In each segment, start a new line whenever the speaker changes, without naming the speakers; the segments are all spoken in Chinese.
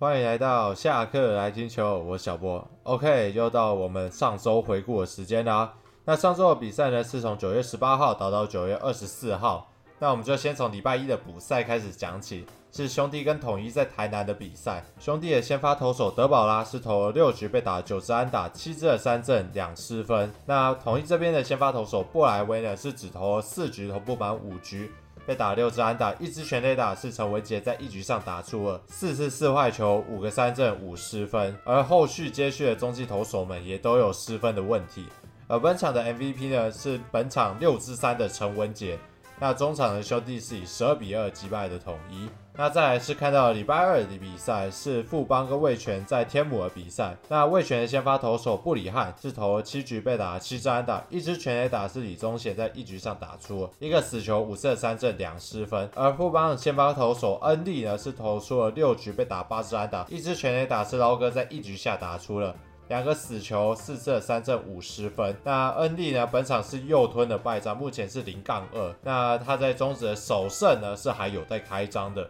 欢迎来到下课来听球，我是小波。OK，又到我们上周回顾的时间啦。那上周的比赛呢，是从九月十八号打到九月二十四号。那我们就先从礼拜一的补赛开始讲起，是兄弟跟统一在台南的比赛。兄弟的先发投手德保拉是投了六局被打九支安打，七支的三振，两失分。那统一这边的先发投手布莱威呢，是只投了四局，投不满五局。被打六支安打，一支全垒打，是陈文杰在一局上打出了四次四坏球，五个三振，五失分。而后续接续的中继投手们也都有失分的问题。而本场的 MVP 呢，是本场六支三的陈文杰。那中场的兄弟是以十二比二击败的统一。那再来是看到礼拜二的比赛，是富邦跟味全在天母的比赛。那味全的先发投手布里汉是投了七局被打七支安打，一支全垒打是李宗贤在一局上打出一个死球，五次三振两失分。而富邦的先发投手恩利呢，是投出了六局被打八支安打，一支全垒打是捞哥在一局下打出了。两个死球，四次的三振，五十分。那恩利呢？本场是右吞的败仗，目前是零杠二。那他在中职的首胜呢，是还有待开张的。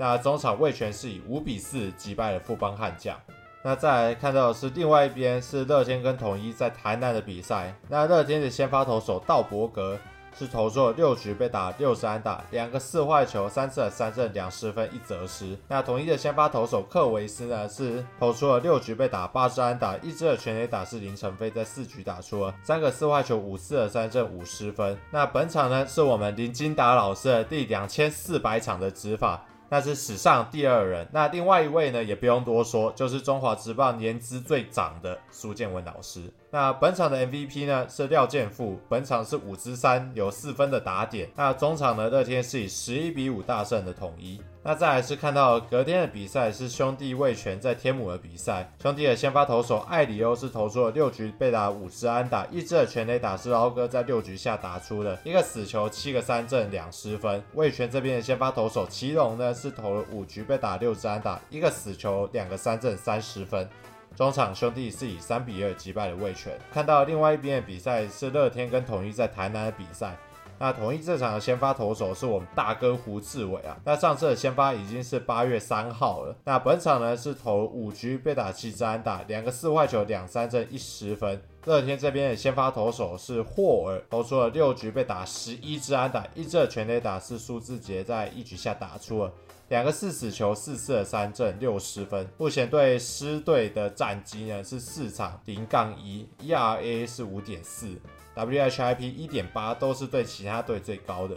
那中场味全是以五比四击败了富邦悍将。那再来看到的是另外一边是乐天跟统一在台南的比赛。那乐天的先发投手道伯格。是投出了六局被打六支安打，两个四坏球，三次的三振，两失分，一责失。那统一的先发投手克维斯呢，是投出了六局被打八支安打，一支的全垒打是林承飞在四局打出了三个四坏球，五次的三振，五失分。那本场呢，是我们林金达老师的第两千四百场的执法。那是史上第二人。那另外一位呢，也不用多说，就是中华职棒年资最长的苏建文老师。那本场的 MVP 呢，是廖健富，本场是五支三，有四分的打点。那中场呢，乐天是以十一比五大胜的统一。那再来是看到隔天的比赛，是兄弟味全在天母的比赛。兄弟的先发投手艾里欧是投出了六局被打五支安打，一支的全垒打是捞哥在六局下打出了一个死球，七个三振，两失分。味全这边的先发投手祁龙呢，是投了五局被打六支安打，一个死球，两个三振，三十分。中场兄弟是以三比二击败了味全。看到另外一边的比赛是乐天跟统一在台南的比赛。那统一这场的先发投手是我们大哥胡志伟啊。那上次的先发已经是八月三号了。那本场呢是投五局被打七支安打，两个四坏球，两三振，一十分。乐天这边的先发投手是霍尔，投出了六局被打十一支安打，一支全垒打是苏智杰在一局下打出了两个四死球，四射三振，六失分。目前对狮队的战绩呢是四场零杠一，ERA 是五点四。WHIP 一点八都是对其他队最高的，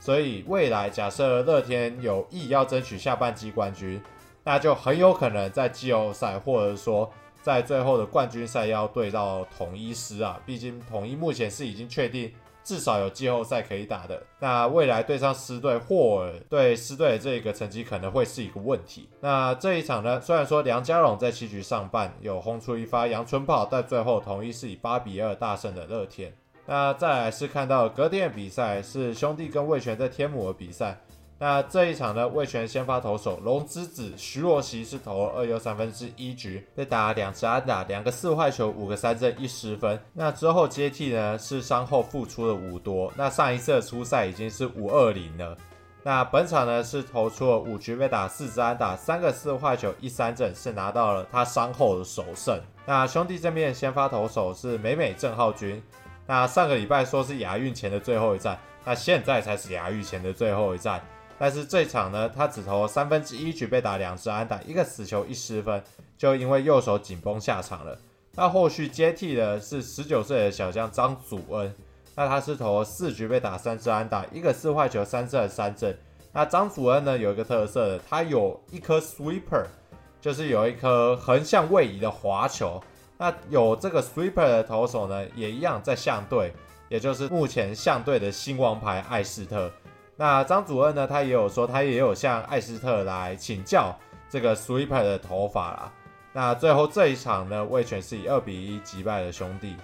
所以未来假设乐天有意要争取下半季冠军，那就很有可能在季后赛或者说在最后的冠军赛要对到统一狮啊。毕竟统一目前是已经确定至少有季后赛可以打的，那未来对上狮队，霍尔对狮队的这个成绩可能会是一个问题。那这一场呢，虽然说梁家荣在七局上半有轰出一发阳春炮，但最后统一是以八比二大胜的乐天。那再来是看到隔天的比赛，是兄弟跟魏全在天母的比赛。那这一场呢，味全先发投手龙之子徐若曦是投了二又三分之一局，被打两支安打，两个四坏球，五个三振，一失分。那之后接替呢是伤后复出的伍铎，那上一次的出赛已经是五二零了。那本场呢是投出了五局被打四支安打，三个四坏球，一三振，是拿到了他伤后的首胜。那兄弟这边先发投手是美美郑浩均。那上个礼拜说是亚运前的最后一战，那现在才是亚运前的最后一战。但是这场呢，他只投三分之一局被打两支安打，一个死球，一失分，就因为右手紧绷下场了。那后续接替的是十九岁的小将张祖恩，那他是投四局被打三支安打，一个四坏球，三次的三振。那张祖恩呢有一个特色的，他有一颗 sweeper，就是有一颗横向位移的滑球。那有这个 sweeper 的投手呢，也一样在象队，也就是目前象队的新王牌艾斯特。那张祖恩呢，他也有说，他也有向艾斯特来请教这个 sweeper 的投法啦。那最后这一场呢，味全是以二比一击败了兄弟。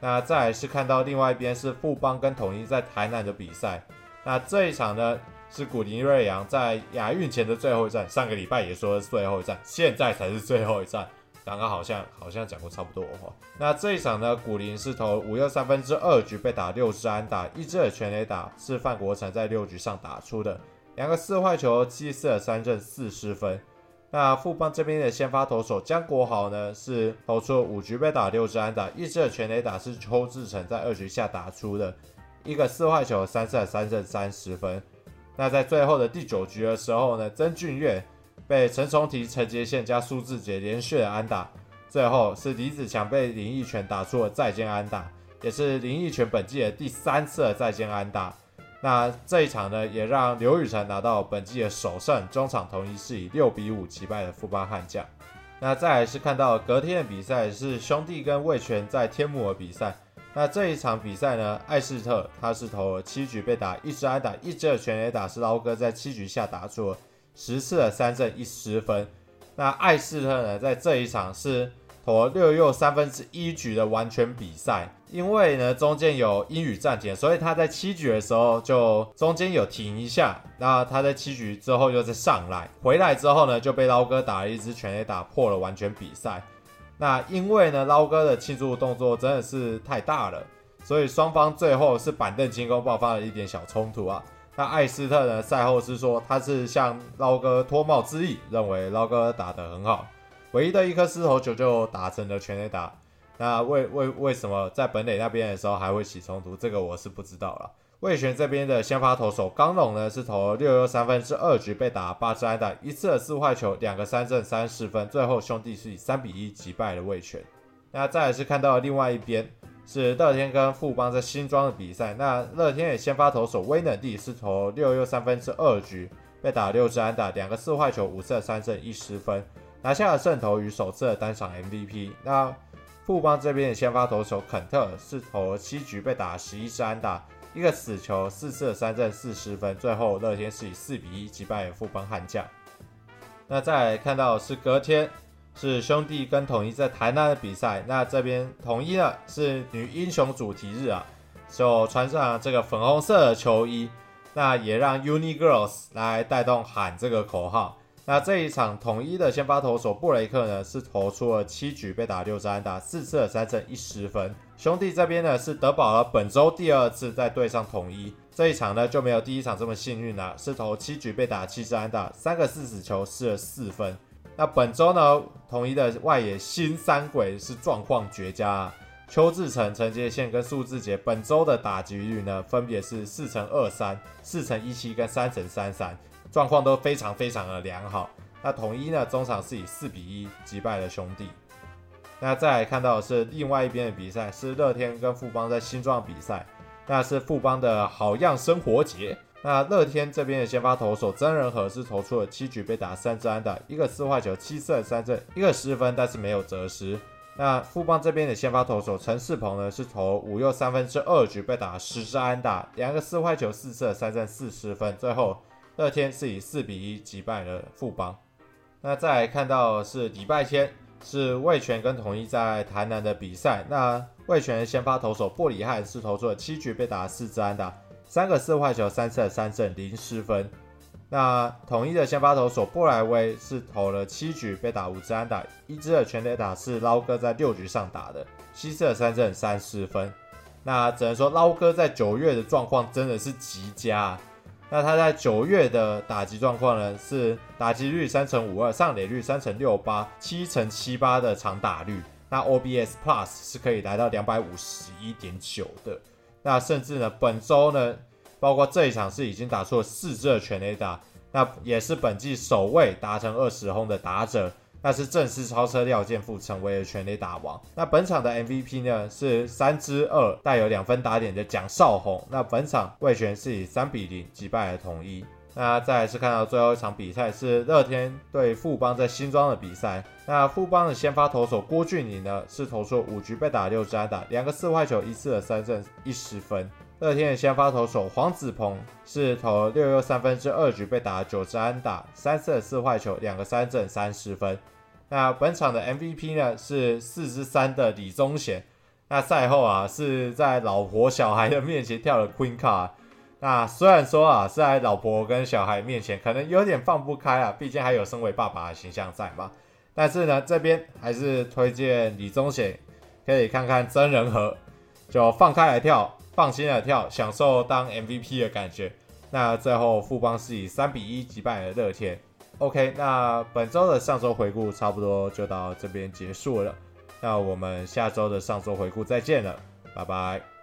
那再来是看到另外一边是富邦跟统一在台南的比赛。那这一场呢，是古林瑞阳在亚运前的最后一战，上个礼拜也说是最后一战，现在才是最后一战。刚刚好像好像讲过差不多的话。那这一场呢，古林是投五又三分之二局被打六支安打，一支的全垒打是范国成在六局上打出的，两个四坏球，七四的三振，四失分。那富邦这边的先发投手江国豪呢，是投出了五局被打六支安打，一支的全垒打是邱志成在二局下打出的，一个四坏球，三次三振三十分。那在最后的第九局的时候呢，曾俊岳被陈重提、陈杰宪加苏志杰连续的安打，最后是李子强被林益全打出了再见安打，也是林益全本季的第三次的再见安打。那这一场呢，也让刘宇辰拿到本季的首胜，中场同一是以六比五击败了富邦悍将。那再来是看到隔天的比赛是兄弟跟魏权在天母的比赛。那这一场比赛呢，艾士特他是投了七局被打一支安打，一支的全垒打是捞哥在七局下打出了十次的三振一失分。那艾斯特呢，在这一场是。投了六又三分之一局的完全比赛，因为呢中间有英语暂停，所以他在七局的时候就中间有停一下。那他在七局之后又再上来，回来之后呢就被捞哥打了一支全垒打破了完全比赛。那因为呢捞哥的庆祝动作真的是太大了，所以双方最后是板凳进攻爆发了一点小冲突啊。那艾斯特呢赛后是说他是向捞哥脱帽致意，认为捞哥打得很好。唯一的一颗失投球就打成了全垒打，那为为为什么在本垒那边的时候还会起冲突？这个我是不知道了。味全这边的先发投手刚龙呢是投了六又三分之二局被打八支安打，一次的四坏球，两个三振三十分，最后兄弟是以三比一击败了味全。那再来是看到另外一边是乐天跟富邦在新庄的比赛，那乐天的先发投手威能帝是投六又三分之二局被打六支安打，两个四坏球，五次的三振一失分。拿下了胜投与首次的单场 MVP。那富邦这边的先发投手肯特是投七局被打十一支安打，一个死球，四次的三振四失分。最后乐天是以四比一击败富邦悍将。那再来看到是隔天是兄弟跟统一在台南的比赛。那这边统一呢是女英雄主题日啊，就穿上这个粉红色的球衣，那也让 Uni Girls 来带动喊这个口号。那这一场统一的先发投手布雷克呢，是投出了七局被打六支安打，四次的三振一失分。兄弟这边呢是得保了本周第二次再对上统一，这一场呢就没有第一场这么幸运了，是投七局被打七支安打，三个四死球失了四分。那本周呢统一的外野新三鬼是状况绝佳啊，邱志成、陈杰宪跟苏智杰本周的打击率呢分别是四乘二三、四乘一七跟三乘三三。状况都非常非常的良好。那统一呢，中场是以四比一击败了兄弟。那再来看到的是另外一边的比赛，是乐天跟富邦在新庄比赛。那是富邦的好样生活节。那乐天这边的先发投手曾仁和是投出了七局被打三支安打，一个四坏球，七次的三振，一个失分，但是没有折失。那富邦这边的先发投手陈世鹏呢，是投五又三分之二局被打十支安打，两个四坏球，四次的三振，四失分，最后。乐天是以四比一击败了富邦。那再来看到是礼拜天是味全跟统一在台南的比赛。那味全先发投手布里汉是投出了七局被打四支安打，三个四坏球，三次的三振零失分。那统一的先发投手布莱威是投了七局被打五支安打，一支的全垒打是捞哥在六局上打的，七次的三振三失分。那只能说捞哥在九月的状况真的是极佳。那他在九月的打击状况呢？是打击率三成五二，上垒率三成六八，七成七八的长打率。那 OBS Plus 是可以来到两百五十一点九的。那甚至呢，本周呢，包括这一场是已经打出了四支的全垒打，那也是本季首位达成二十轰的打者。那是正式超车廖健富成为了全垒打王。那本场的 MVP 呢，是三支二带有两分打点的蒋少红。那本场魏权是以三比零击败了统一。那再来是看到最后一场比赛是乐天对富邦在新庄的比赛。那富邦的先发投手郭俊麟呢，是投出五局被打六支安打，两个四坏球，一次的三振，一十分。乐天的先发投手黄子鹏是投六又三分之二局被打九支安打，三次的四坏球，两个三振，三十分。那本场的 MVP 呢，是四之三的李宗贤。那赛后啊是在老婆小孩的面前跳了 Queen Car。那虽然说啊在老婆跟小孩面前可能有点放不开啊，毕竟还有身为爸爸的形象在嘛。但是呢这边还是推荐李宗贤可以看看真人和，就放开来跳，放心的跳，享受当 MVP 的感觉。那最后富邦是以三比一击败了乐天。OK，那本周的上周回顾差不多就到这边结束了。那我们下周的上周回顾再见了，拜拜。